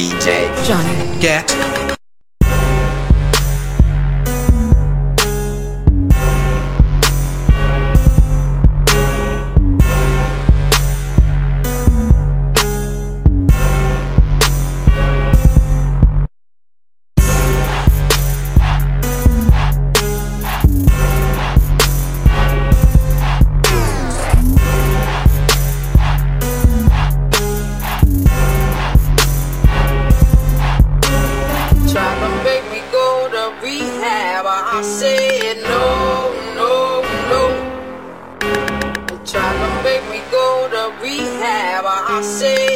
DJ. Johnny. Get I said no, no, no. Try to make me go to rehab. I said